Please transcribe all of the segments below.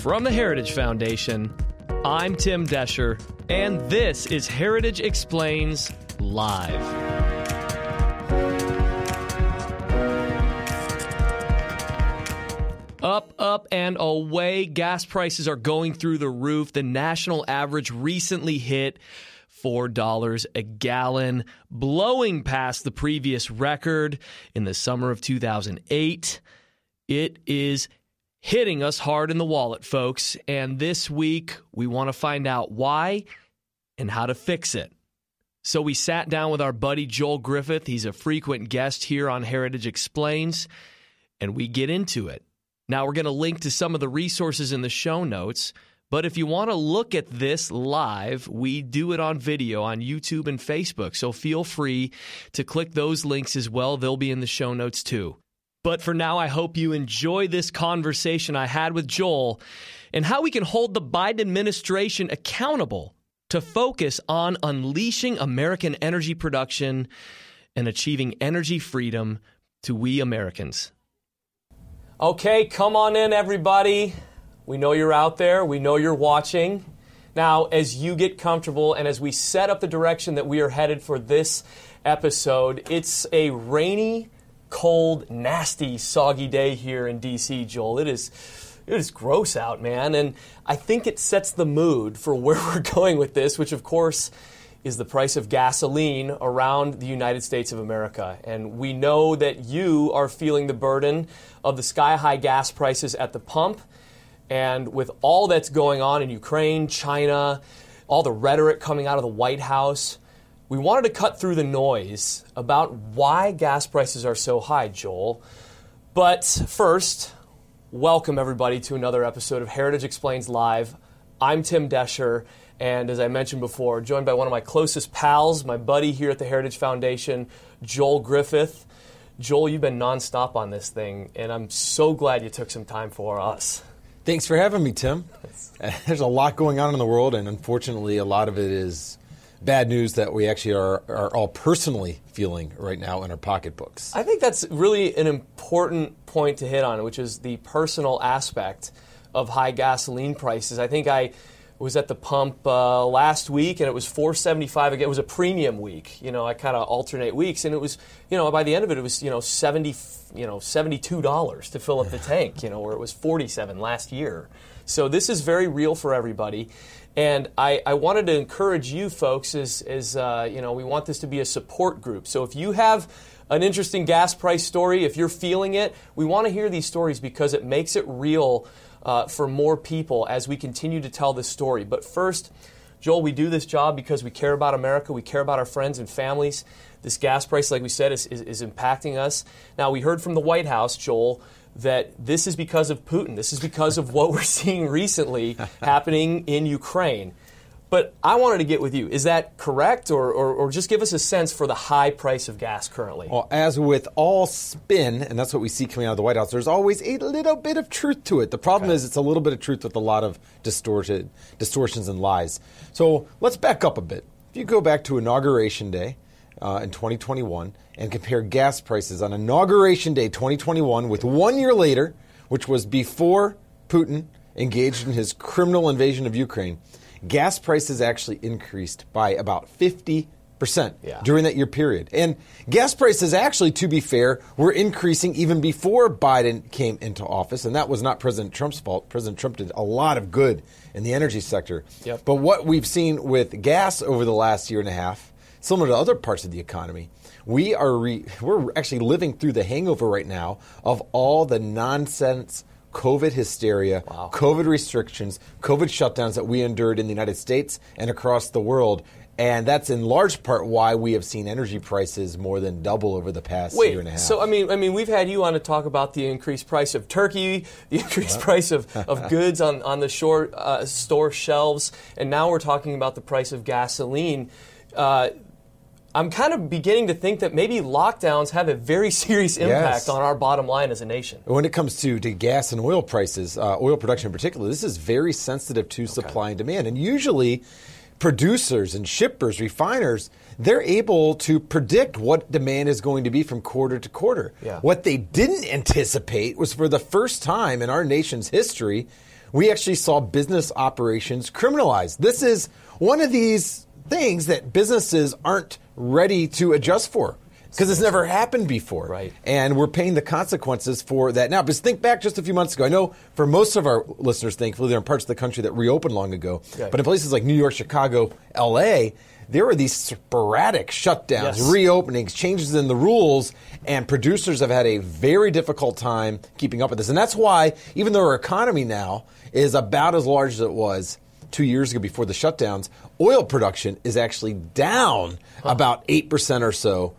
From the Heritage Foundation, I'm Tim Doescher, and this is Heritage Explains Live. Up, up, and away. Gas prices are going through the roof. The national average recently hit $4 a gallon, blowing past the previous record in the summer of 2008. It is hitting us hard in the wallet, folks. And this week, we want to find out why and how to fix it. So we sat down with our buddy Joel Griffith. He's a frequent guest here on Heritage Explains, and we get into it. Now, we're going to link to some of the resources in the show notes. But if you want to look at this live, we do it on video on YouTube and Facebook. So feel free to click those links as well. They'll be in the show notes too. But for now, I hope you enjoy this conversation I had with Joel and how we can hold the Biden administration accountable to focus on unleashing American energy production and achieving energy freedom to we Americans. Okay, come on in, everybody. We know you're out there, we know you're watching. Now, as you get comfortable and as we set up the direction that we are headed for this episode, it's a rainy, cold, nasty, soggy day here in DC, Joel. It is it is gross out, man, and I think it sets the mood for where we're going with this, which of course is the price of gasoline around the United States of America. And we know that you are feeling the burden of the sky high gas prices at the pump. And with all that's going on in Ukraine, China, all the rhetoric coming out of the White House, we wanted to cut through the noise about why gas prices are so high, Joel. But first, welcome everybody to another episode of Heritage Explains Live. I'm Tim Doescher, and as I mentioned before, joined by one of my closest pals, my buddy here at the Heritage Foundation, Joel Griffith. Joel, you've been nonstop on this thing, and I'm so glad you took some time for us. Thanks for having me, Tim. There's a lot going on in the world, and unfortunately, a lot of it is bad news that we actually are, are all personally feeling right now in our pocketbooks. I think that's really an important point to hit on, which is the personal aspect of high gasoline prices. I think I was at the pump uh, last week and it was 475 again it was a premium week you know i kind of alternate weeks and it was you know by the end of it it was you know 70 you know 72 dollars to fill up the tank you know where it was 47 last year so this is very real for everybody and I, I wanted to encourage you folks as, uh, you know we want this to be a support group so if you have an interesting gas price story if you're feeling it we want to hear these stories because it makes it real uh, for more people as we continue to tell this story. But first, Joel, we do this job because we care about America, we care about our friends and families. This gas price, like we said, is, is, is impacting us. Now, we heard from the White House, Joel, that this is because of Putin. This is because of what we're seeing recently happening in Ukraine. But I wanted to get with you. Is that correct, or, or, or, just give us a sense for the high price of gas currently? Well, as with all spin, and that's what we see coming out of the White House, there's always a little bit of truth to it. The problem okay. is it's a little bit of truth with a lot of distorted distortions and lies. So let's back up a bit. If you go back to Inauguration Day uh, in 2021 and compare gas prices on Inauguration Day 2021 with one year later, which was before Putin engaged in his criminal invasion of Ukraine – gas prices actually increased by about 50 percent yeah. during that year period. And gas prices actually, to be fair, were increasing even before Biden came into office, and that was not President Trump's fault. President Trump did a lot of good in the energy sector. Yep. But what we've seen with gas over the last year and a half, similar to other parts of the economy, we are re- we're actually living through the hangover right now of all the nonsense COVID hysteria, wow. COVID restrictions, COVID shutdowns that we endured in the United States and across the world. And that's in large part why we have seen energy prices more than double over the past Wait, year and a half. So I mean, I mean, we've had you on to talk about the increased price of turkey, the increased price of, of goods on on the short uh, store shelves, and now we're talking about the price of gasoline. Uh, I'm kind of beginning to think that maybe lockdowns have a very serious impact yes. on our bottom line as a nation. When it comes to, to gas and oil prices, uh, oil production in particular, this is very sensitive to okay. supply and demand. And usually, producers and shippers, refiners, they're able to predict what demand is going to be from quarter to quarter. Yeah. What they didn't anticipate was for the first time in our nation's history, we actually saw business operations criminalized. This is one of these things that businesses aren't ready to adjust for because it's never happened before. Right. And we're paying the consequences for that now. But think back just a few months ago. I know for most of our listeners, thankfully, they're in parts of the country that reopened long ago. Okay. But in places like New York, Chicago, LA, there were these sporadic shutdowns, Yes. reopenings, changes in the rules, and producers have had a very difficult time keeping up with this. And that's why, even though our economy now is about as large as it was two years ago before the shutdowns, oil production is actually down about 8% or so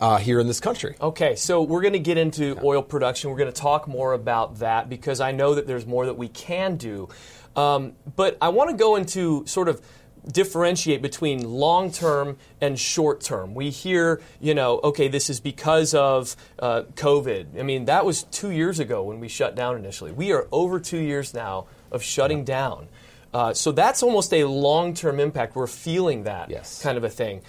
uh, here in this country. Okay, so we're going to get into oil production. We're going to talk more about that because I know that there's more that we can do. Um, but I want to go into sort of differentiate between long term and short term. We hear, you know, okay, this is because of uh, COVID. I mean, that was two years ago when we shut down initially. We are over two years now of shutting down. Uh, so that's almost a long term impact. We're feeling that Yes. kind of a thing.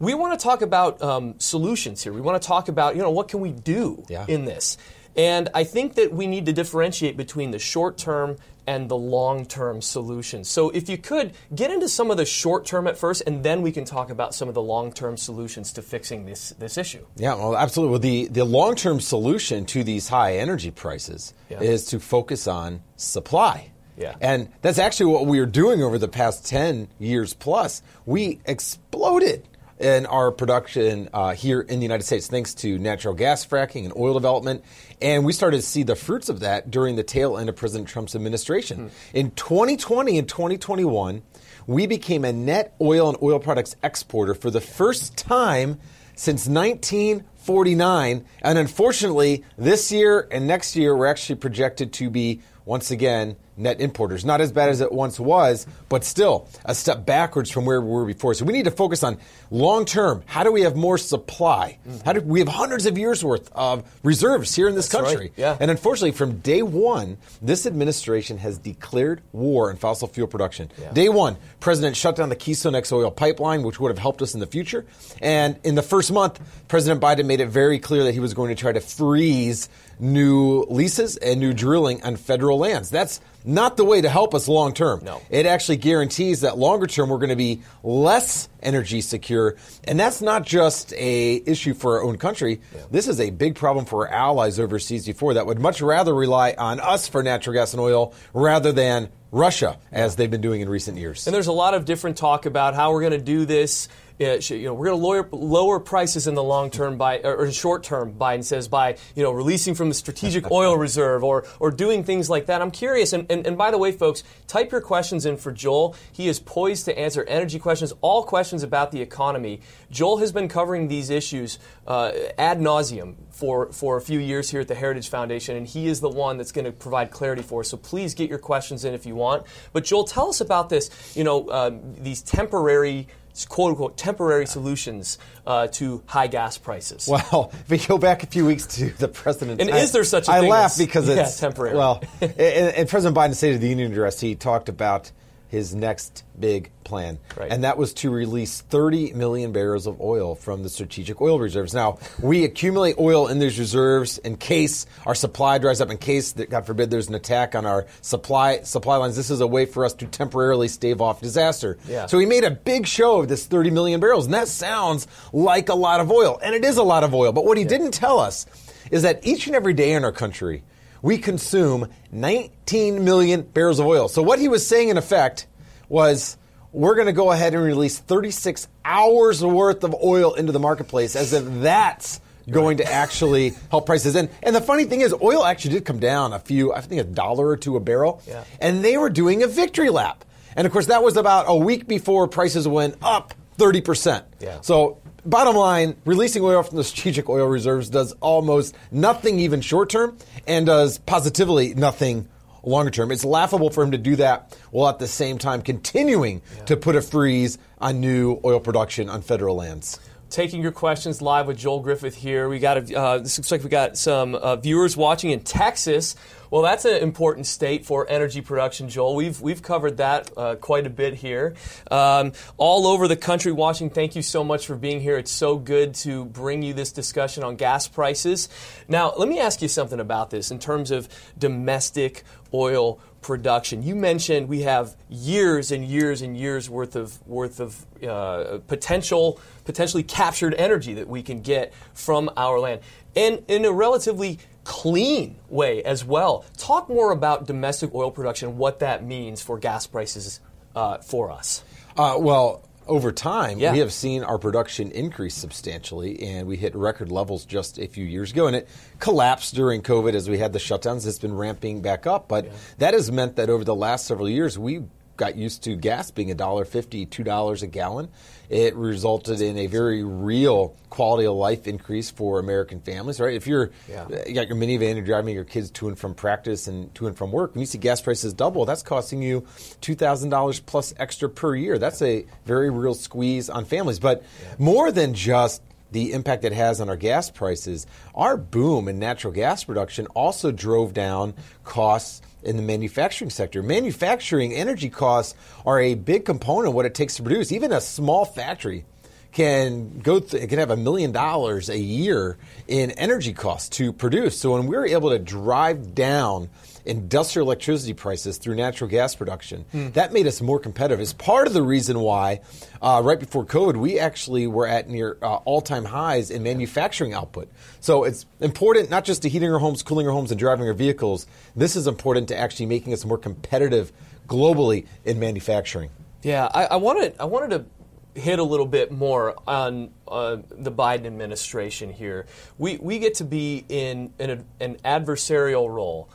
We want to talk about um, solutions here. We want to talk about, you know, what can we do Yeah. in this? And I think that we need to differentiate between the short term and the long term solutions. So if you could get into some of the short term at first, and then we can talk about some of the long term solutions to fixing this, this issue. Yeah, well, absolutely. Well, the, the long term solution to these high energy prices Yeah. is to focus on supply. Yeah. And that's actually what we are doing over the past 10 years plus. We exploded in our production uh, here in the United States thanks to natural gas fracking and oil development. And we started to see the fruits of that during the tail end of President Trump's administration. In 2020 and 2021, we became a net oil and oil products exporter for the first time since 1949. And unfortunately, this year and next year, we're actually projected to be once again net importers. Not as bad as it once was, but still a step backwards from where we were before. So we need to focus on long term. How do we have more supply? How do we have hundreds of years worth of reserves here in this That's right. country? Yeah. And unfortunately, from day one, this administration has declared war on fossil fuel production. Day one, President shut down the Keystone XL pipeline, which would have helped us in the future. And in the first month, President Biden made it very clear that he was going to try to freeze new leases and new drilling on federal lands. That's not the way to help us long term. No. It actually guarantees that longer term we're going to be less energy secure. And that's not just a issue for our own country. This is a big problem for our allies overseas before that would much rather rely on us for natural gas and oil rather than Russia, as they've been doing in recent years. And there's a lot of different talk about how we're going to do this. You know, we're going to lower, lower prices in the long term by, or, or short term. Biden says by, you know, releasing from the strategic oil reserve or, or doing things like that. I'm curious. And, and, and by the way, folks, type your questions in for Joel. He is poised to answer energy questions, all questions about the economy. Joel has been covering these issues uh, ad nauseum for, for a few years here at the Heritage Foundation, and he is the one that's going to provide clarity for us. So please get your questions in if you want. But Joel, tell us about this. You know, um, these temporary, quote unquote, temporary solutions uh, to high gas prices. Well, if we go back a few weeks to the president, And is there such a I thing I laugh as- because yeah, it's temporary? Well, and, in President Biden's State of the Union address, he talked about his next big plan, Right. and that was to release 30 million barrels of oil from the strategic oil reserves. Now, we accumulate oil in these reserves in case our supply dries up, in case that God forbid there's an attack on our supply supply lines. This is a way for us to temporarily stave off disaster. Yeah. So he made a big show of this 30 million barrels, and that sounds like a lot of oil, and it is a lot of oil. But what he didn't tell us is that each and every day in our country, we consume 19 million barrels of oil. So what he was saying, in effect, was we're going to go ahead and release 36 hours worth of oil into the marketplace, as if that's going to actually help prices. And and the funny thing is, oil actually did come down a few, I think a dollar or two a barrel, Yeah. and they were doing a victory lap. And of course, that was about a week before prices went up 30%. Yeah. So, bottom line, releasing oil from the strategic oil reserves does almost nothing, even short term, and does positively nothing longer term. It's laughable for him to do that while at the same time continuing to put a freeze on new oil production on federal lands. Taking your questions live with Joel Griffith here. We got a, uh, this looks like we got some uh, viewers watching in Texas. Well, that's an important state for energy production, Joel. We've we've covered that uh, quite a bit here. Um, all over the country watching. Thank you so much for being here. It's so good to bring you this discussion on gas prices. Now, let me ask you something about this in terms of domestic oil production. You mentioned we have years and years and years worth of worth of uh, potential potentially captured energy that we can get from our land, and in a relatively clean way as well. Talk more about domestic oil production, what that means for gas prices uh, for us. Uh, well, over time, Yeah. we have seen our production increase substantially, and we hit record levels just a few years ago. And it collapsed during COVID as we had the shutdowns. It's been ramping back up, but that has meant that over the last several years, we got used to gas being $1.50, $2 a gallon. It resulted in a very real quality of life increase for American families, right? If you're Yeah. Uh, you got your minivan, you're driving your kids to and from practice and to and from work. When you see gas prices double, that's costing you two thousand dollars plus extra per year. That's a very real squeeze on families. But more than just the impact it has on our gas prices, our boom in natural gas production also drove down costs in the manufacturing sector. Manufacturing energy costs are a big component of what it takes to produce. Even a small factory can go th- can have a million dollars a year in energy costs to produce. So when we're able to drive down industrial electricity prices through natural gas production, that made us more competitive. It's part of the reason why uh, right before COVID we actually were at near uh, all time highs in manufacturing output. So it's important not just to heating our homes, cooling our homes, and driving our vehicles. This is important to actually making us more competitive globally in manufacturing. Yeah, I, I wanted I wanted to hit a little bit more on uh, the Biden administration here. We we get to be in, an adversarial role,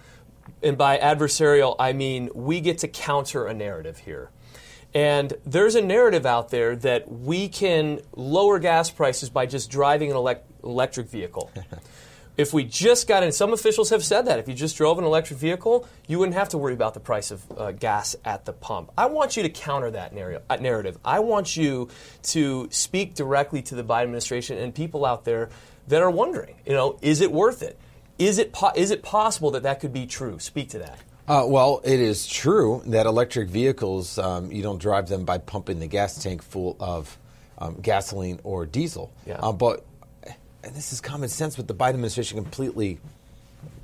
and by adversarial I mean we get to counter a narrative here. And there's a narrative out there that we can lower gas prices by just driving an elec- electric vehicle. If we just got in, some officials have said that if you just drove an electric vehicle, you wouldn't have to worry about the price of uh, gas at the pump. I want you to counter that narr- uh, narrative. I want you to speak directly to the Biden administration and people out there that are wondering, you know, is it worth it? Is it po- is it possible that that could be true? Speak to that. Uh, well, it is true that electric vehicles, um, you don't drive them by pumping the gas tank full of um, gasoline or diesel. Yeah. Uh, but, and this is common sense, but the Biden administration completely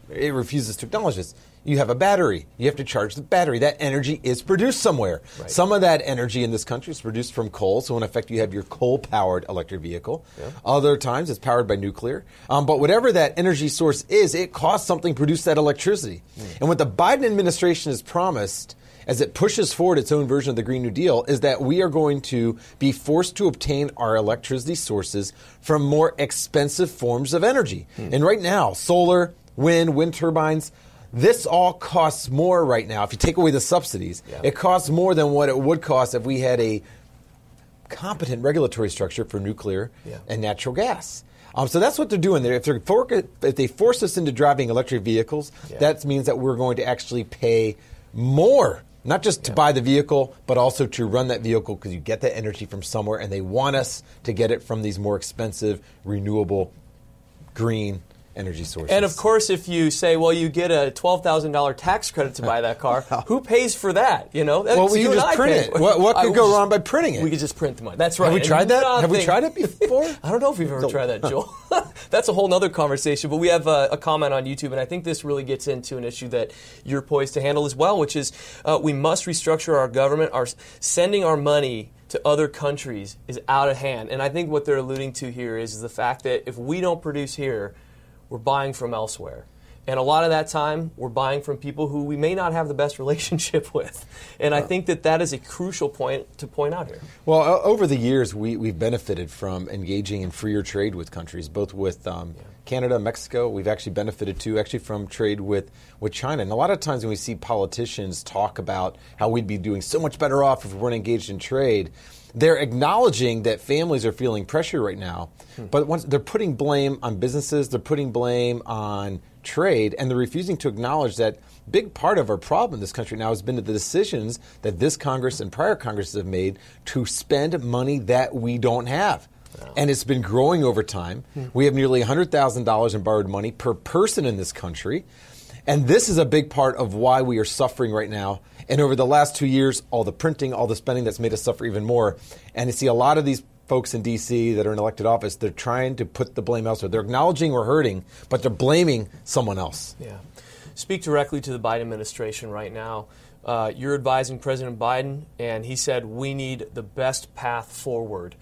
it refuses to acknowledge this. You have a battery. You have to charge the battery. That energy is produced somewhere. Right. Some of that energy in this country is produced from coal. So in effect, you have your coal-powered electric vehicle. Other times, it's powered by nuclear. Um, but whatever that energy source is, it costs something to produce that electricity. And what the Biden administration has promised as it pushes forward its own version of the Green New Deal, is that we are going to be forced to obtain our electricity sources from more expensive forms of energy. And right now, solar, wind, wind turbines, this all costs more right now. If you take away the subsidies, Yeah. it costs more than what it would cost if we had a competent regulatory structure for nuclear Yeah. and natural gas. Um, so that's what they're doing there. If, they're for, if they force us into driving electric vehicles, Yeah. that means that we're going to actually pay more, not just to buy the vehicle, but also to run that vehicle because you get that energy from somewhere, and they want us to get it from these more expensive, renewable, green energy sources. And of course, if you say, well, you get a twelve thousand dollar tax credit to buy that car, who pays for that? You know, That's Well, we you can just I print it. What- what could would go wrong by printing it? We could just print the money. That's right. have we And tried that? Have we tried it before? I don't know if we've ever tried that, Joel. That's a whole other conversation. But we have a, a comment on YouTube, and I think this really gets into an issue that you're poised to handle as well, which is uh, we must restructure our government. Our sending our money to other countries is out of hand, and I think what they're alluding to here is the fact that if we don't produce here, we're buying from elsewhere. And a lot of that time, we're buying from people who we may not have the best relationship with. And I think that that is a crucial point to point out here. Well, over the years, we, we've benefited from engaging in freer trade with countries, both with um, Canada, Mexico. We've actually benefited too, actually from trade with, with China. And a lot of times when we see politicians talk about how we'd be doing so much better off if we weren't engaged in trade, they're acknowledging that families are feeling pressure right now. Hmm. But once they're putting blame on businesses, they're putting blame on trade, and they're refusing to acknowledge that big part of our problem in this country now has been the decisions that this Congress and prior Congresses have made to spend money that we don't have. And it's been growing over time. Hmm. We have nearly $100,000 in borrowed money per person in this country. And this is a big part of why we are suffering right now. And over the last two years, all the printing, all the spending that's made us suffer even more. And you see a lot of these folks in D.C. that are in elected office, they're trying to put the blame elsewhere. They're acknowledging we're hurting, but they're blaming someone else. Yeah. speak directly to the Biden administration right now. Uh, you're advising President Biden, and he said we need the best path forward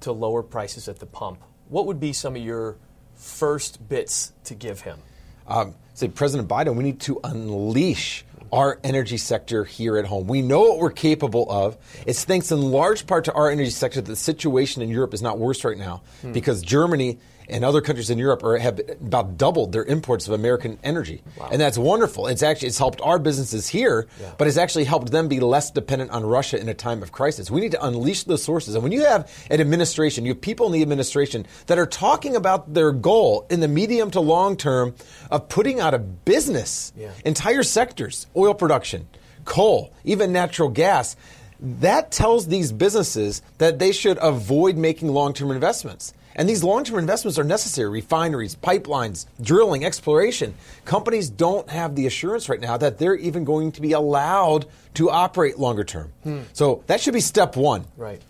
to lower prices at the pump. What would be some of your first bits to give him? Um, say, President Biden, we need to unleash our energy sector here at home. We know what we're capable of. It's thanks in large part to our energy sector that the situation in Europe is not worse right now hmm. because Germany and other countries in Europe are, have about doubled their imports of American energy, wow. and that's wonderful. It's actually it's helped our businesses here, yeah. but it's actually helped them be less dependent on Russia in a time of crisis. We need to unleash those sources, and when you have an administration, you have people in the administration that are talking about their goal in the medium to long term of putting out of business yeah. entire sectors, oil production, coal, even natural gas. That tells these businesses that they should avoid making long term investments. And these long term investments are necessary refineries, pipelines, drilling, exploration. Companies don't have the assurance right now that they're even going to be allowed to operate longer term. Hmm. So that should be step one. Right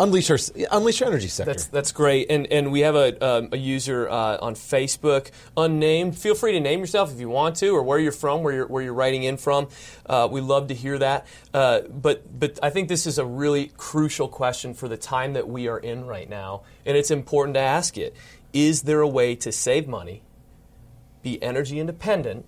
unleash our unleash our energy sector. That's that's great. And and we have a, um, a user uh, on Facebook, unnamed. Feel free to name yourself if you want to, or where you're from, where you're where you're writing in from. Uh, we love to hear that. Uh, but but I think this is a really crucial question for the time that we are in right now, and it's important to ask it. Is there a way to save money, be energy independent,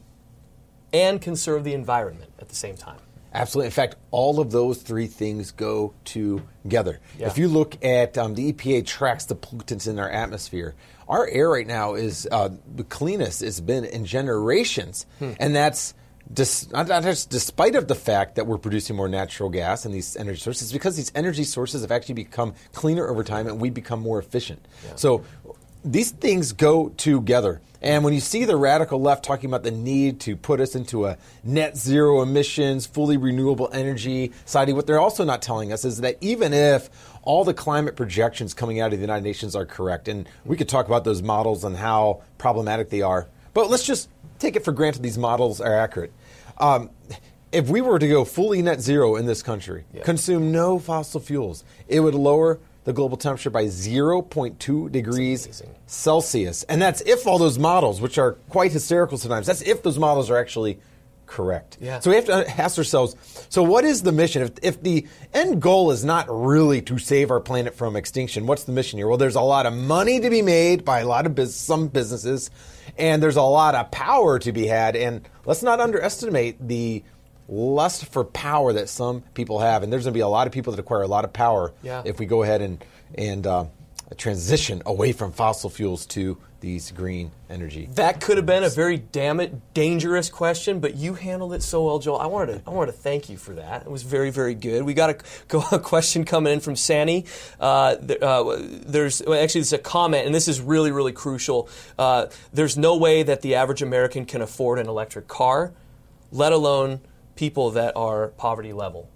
and conserve the environment at the same time? Absolutely. In fact, all of those three things go together. Yeah. If you look at um, the EPA tracks the pollutants in our atmosphere, our air right now is uh, the cleanest it's been in generations, hmm. and that's dis- not, not, just despite of the fact that we're producing more natural gas and these energy sources, because these energy sources have actually become cleaner over time, and we become more efficient. Yeah. So these things go together. And when you see the radical left talking about the need to put us into a net zero emissions, fully renewable energy society, what they're also not telling us is that even if all the climate projections coming out of the United Nations are correct, and we could talk about those models and how problematic they are, but let's just take it for granted these models are accurate. Um, if we were to go fully net zero in this country, yeah. consume no fossil fuels, it would lower the global temperature by 0.2 degrees Celsius. And that's if all those models, which are quite hysterical sometimes, that's if those models are actually correct. Yeah. So we have to ask ourselves so, what is the mission? If, if the end goal is not really to save our planet from extinction, what's the mission here? Well, there's a lot of money to be made by a lot of biz- some businesses, and there's a lot of power to be had. And let's not underestimate the lust for power that some people have, and there's going to be a lot of people that acquire a lot of power yeah. if we go ahead and and uh, transition away from fossil fuels to these green energy. That could have been a very damn it dangerous question, but you handled it so well, Joel. I wanted to I wanted to thank you for that. It was very very good. We got a, a question coming in from Sani. Uh, uh, there's well, actually it's a comment, and this is really really crucial. Uh, there's no way that the average American can afford an electric car, let alone people that are poverty level.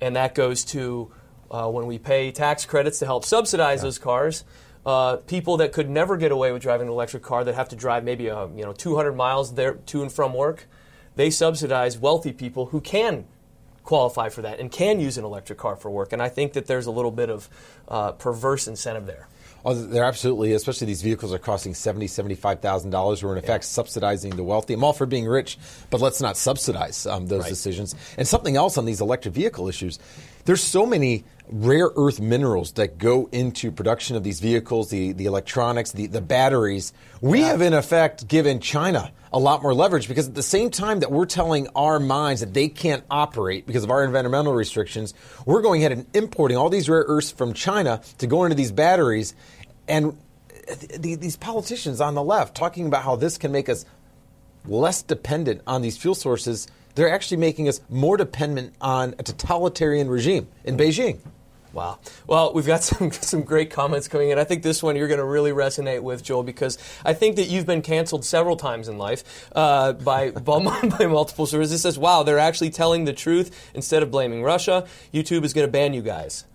And that goes to uh, when we pay tax credits to help subsidize yeah. those cars. Uh, people that could never get away with driving an electric car that have to drive maybe a, you know 200 miles there to and from work, they subsidize wealthy people who can qualify for that and can use an electric car for work. And I think that there's a little bit of uh, perverse incentive there. Oh, they're absolutely, especially these vehicles are costing seventy, seventy-five thousand dollars. We're in effect yeah. subsidizing the wealthy. I'm all for being rich, but let's not subsidize um, those right. decisions. And something else on these electric vehicle issues. There's so many rare earth minerals that go into production of these vehicles, the, the electronics, the, the batteries. We yeah. have, in effect, given China a lot more leverage because at the same time that we're telling our mines that they can't operate because of our environmental restrictions, we're going ahead and importing all these rare earths from China to go into these batteries. And these politicians on the left talking about how this can make us less dependent on these fuel sources, they're actually making us more dependent on a totalitarian regime in Beijing. Wow. Well, we've got some some great comments coming in. I think this one you're going to really resonate with, Joel, because I think that you've been canceled several times in life uh, by by multiple sources. It says, "Wow, they're actually telling the truth instead of blaming Russia. YouTube is going to ban you guys."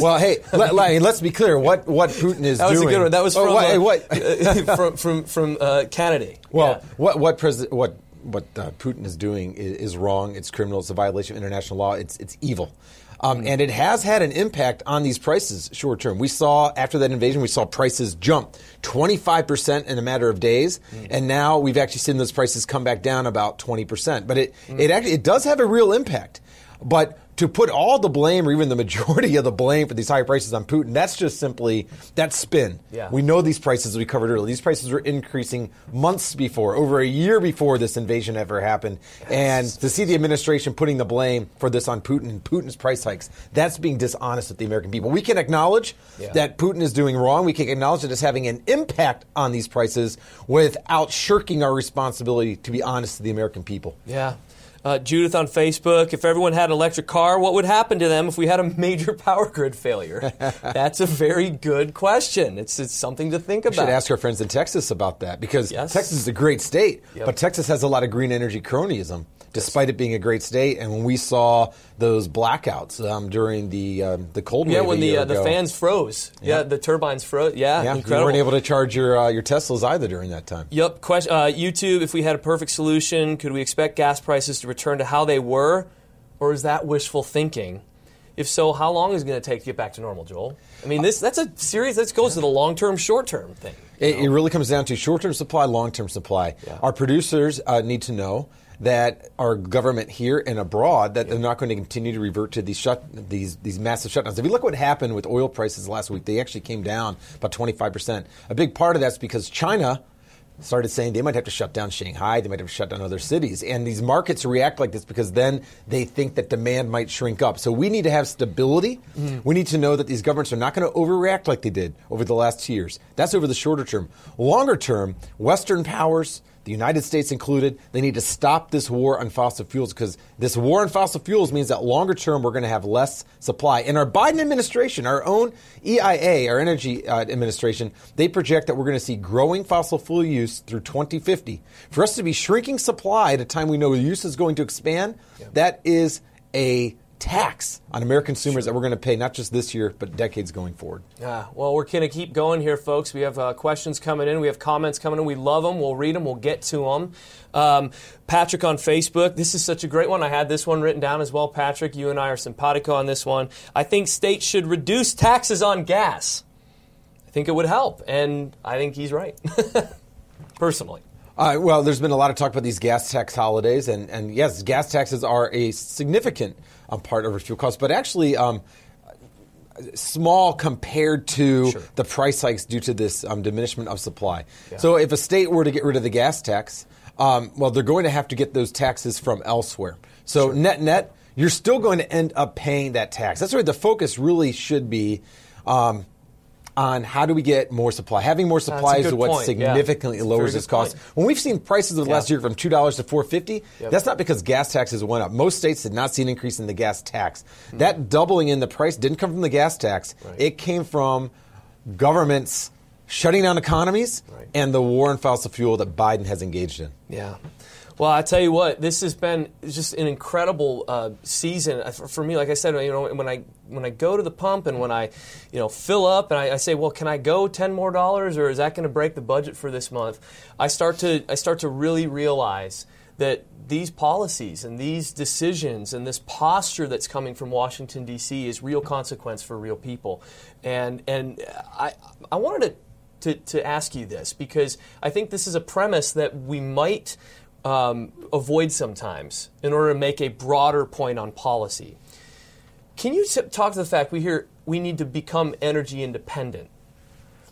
well, hey, let, us be clear. What what Putin is that was doing? a good one. That was oh, from oh, what, uh, what? from from from uh, Kennedy. Well, yeah. what what president what what uh, Putin is doing is, is, wrong. It's criminal. It's a violation of international law. It's it's evil. Um, and it has had an impact on these prices short term. We saw after that invasion, we saw prices jump 25% in a matter of days. Mm. And now we've actually seen those prices come back down about 20%. But it, mm. it actually, it does have a real impact. But to put all the blame or even the majority of the blame for these high prices on Putin, that's just simply that's spin. Yeah. We know these prices we covered earlier. These prices were increasing months before, over a year before this invasion ever happened. And to see the administration putting the blame for this on Putin and Putin's price hikes, that's being dishonest with the American people. We can acknowledge yeah. that Putin is doing wrong. We can acknowledge that it's having an impact on these prices without shirking our responsibility to be honest to the American people. Yeah. Uh, Judith on Facebook, if everyone had an electric car, what would happen to them if we had a major power grid failure? That's a very good question. It's, it's something to think about. We should ask our friends in Texas about that because yes. Texas is a great state, yep. but Texas has a lot of green energy cronyism despite it being a great state. And when we saw those blackouts um, during the um, the cold yeah, wave, when the uh, the fans froze, yeah. yeah. the turbines froze, yeah, yeah, incredible. You weren't able to charge your uh, your Teslas either during that time. Yep. Question, uh, YouTube: If we had a perfect solution, could we expect gas prices to return to how they were, or is that wishful thinking? If so, how long is it going to take to get back to normal, Joel? I mean, this that's a series that goes to the long term, short term thing. It, it, really comes down to short term supply, long term supply. Yeah. Our producers uh, need to know that our government here and abroad that they're not going to continue to revert to these shut these these massive shutdowns. If you look what happened with oil prices last week, they actually came down about 25 percent. A big part of that's because China started saying they might have to shut down Shanghai, they might have to shut down other cities. And these markets react like this because then they think that demand might shrink up. So we need to have stability. Mm. We need to know that these governments are not going to overreact like they did over the last two years. That's over the shorter term. Longer term, Western powers, the United States included, they need to stop this war on fossil fuels because this war on fossil fuels means that longer term we're going to have less supply. And our Biden administration, our own EIA, our energy uh, administration, they project that we're going to see growing fossil fuel use through 2050. For us to be shrinking supply at a time we know the use is going to expand, yeah. that is a tax on American consumers sure. that we're going to pay not just this year, but decades going forward. Yeah, well, we're going to keep going here, folks. We have uh, questions coming in. We have comments coming in. We love them. We'll read them. We'll get to them. Um, Patrick on Facebook, this is such a great one. I had this one written down as well. Patrick, you and I are simpatico on this one. I think states should reduce taxes on gas. I think it would help, and I think he's right, personally. Uh, well, there's been a lot of talk about these gas tax holidays, and, and yes, gas taxes are a significant um, part of our fuel costs, but actually um, small compared to sure. the price hikes due to this um, diminishment of supply. Yeah. So if a state were to get rid of the gas tax, um, well, they're going to have to get those taxes from elsewhere. So sure. net net, you're still going to end up paying that tax. That's where the focus really should be. Um, on how do we get more supply. Having more supply is what point. significantly yeah. lowers this cost. Point. When we've seen prices of the yeah. last year from two dollars to four fifty, yep. that's not because gas taxes went up. Most states did not see an increase in the gas tax. Mm-hmm. That doubling in the price didn't come from the gas tax. Right. It came from governments shutting down economies right. and the war on fossil fuel that Biden has engaged in. Yeah. Well, I tell you what, this has been just an incredible uh, season for, for, me. Like I said, you know, when I when I go to the pump and when I, you know, fill up and I, I say, well, can I go ten more dollars, or is that going to break the budget for this month? I start to I start to really realize that these policies and these decisions and this posture that's coming from Washington D.C. is real consequence for real people, and and I I wanted to, to, to ask you this because I think this is a premise that we might um, avoid sometimes in order to make a broader point on policy. Can you talk to the fact we hear we need to become energy independent?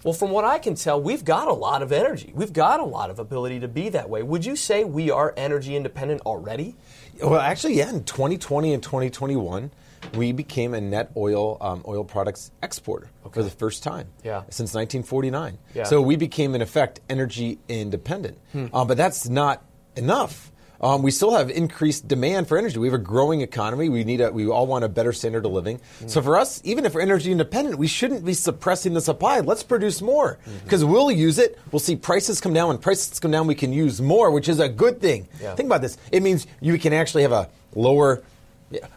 Well, from what I can tell, we've got a lot of energy. We've got a lot of ability to be that way. Would you say we are energy independent already? Well, actually, yeah. In 2020 and 2021, we became a net oil um, oil products exporter okay. for the first time yeah. since 1949. Yeah. So we became, in effect, energy independent. Hmm. Um, but that's not enough. Um, we still have increased demand for energy. We have a growing economy. We need a, we all want a better standard of living. Mm-hmm. So for us, even if we're energy independent, we shouldn't be suppressing the supply. Let's produce more because mm-hmm. we'll use it. We'll see prices come down. When prices come down, we can use more, which is a good thing. Yeah. Think about this. It means you can actually have a lower.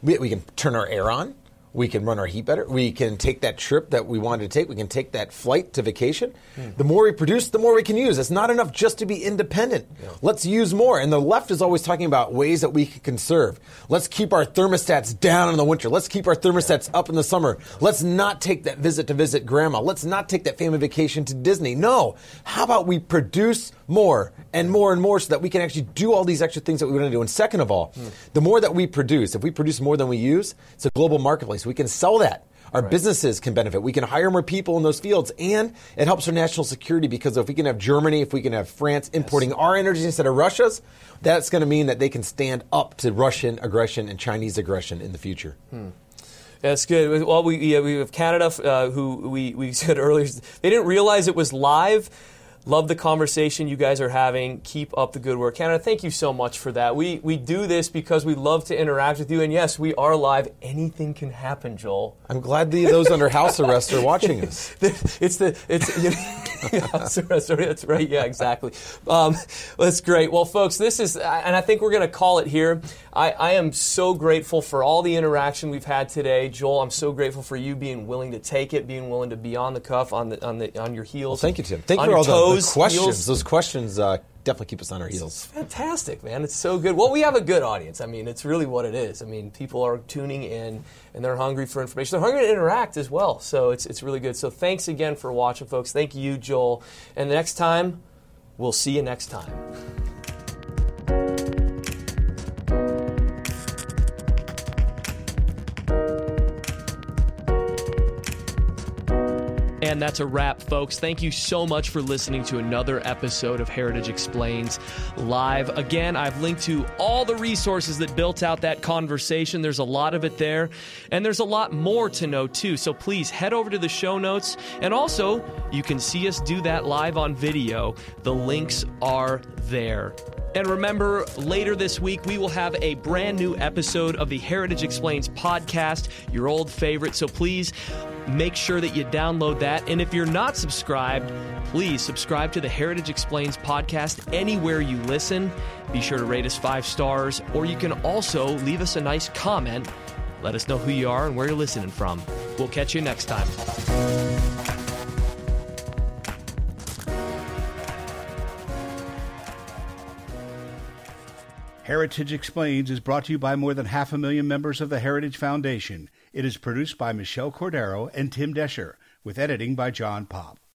We, we can turn our air on We can run our heat better. We can take that trip that we wanted to take. We can take that flight to vacation. Hmm. The more we produce, the more we can use. It's not enough just to be independent. Let's use more. And the left is always talking about ways that we can conserve. Let's keep our thermostats down in the winter. Let's keep our thermostats up in the summer. Let's not take that visit to visit grandma. Let's not take that family vacation to Disney. No. How about we produce more and more and more so that we can actually do all these extra things that we want to do? And second of all, hmm. the more that we produce, if we produce more than we use, it's a global marketplace. We can sell that. Our businesses can benefit. We can hire more people in those fields, and it helps our national security because if we can have Germany, if we can have France importing our energy instead of Russia's, that's going to mean that they can stand up to Russian aggression and Chinese aggression in the future. That's good. Well, we yeah, we have Canada, uh, who we, we said earlier, they didn't realize it was live. Love the conversation you guys are having. Keep up the good work. Canada, thank you so much for that. We, we do this because we love to interact with you. And yes, we are live. Anything can happen, Joel. I'm glad the, those under house arrest are watching us. it's the it's you know, house arrest. That's right. Yeah, exactly. Um, that's great. Well, folks, this is, and I think we're going to call it here. I, I am so grateful for all the interaction we've had today, Joel. I'm so grateful for you being willing to take it, being willing to be on the cuff, on the on the on your heels. Thank you, Tim. Thank you for all the, the toes, questions. heels. Those questions uh, definitely keep us on our heels. Fantastic, man. It's so good. Well, we have a good audience. I mean, it's really what it is. I mean, people are tuning in and they're hungry for information. They're hungry to interact as well. So it's, it's really good. So thanks again for watching, folks. Thank you, Joel. And the next time, we'll see you next time. And that's a wrap, folks. Thank you so much for listening to another episode of Heritage Explains Live. Again, I've linked to all the resources that built out that conversation. There's a lot of it there, and there's a lot more to know, too. So please head over to the show notes, and also you can see us do that live on video. The links are there. And remember, later this week, we will have a brand new episode of the Heritage Explains podcast, your old favorite. So please make sure that you download that. And if you're not subscribed, please subscribe to the Heritage Explains podcast anywhere you listen. Be sure to rate us five stars, or you can also leave us a nice comment. Let us know who you are and where you're listening from. We'll catch you next time. Heritage Explains is brought to you by more than half a million members of the Heritage Foundation. It is produced by Michelle Cordero and Tim Doescher, with editing by John Popp.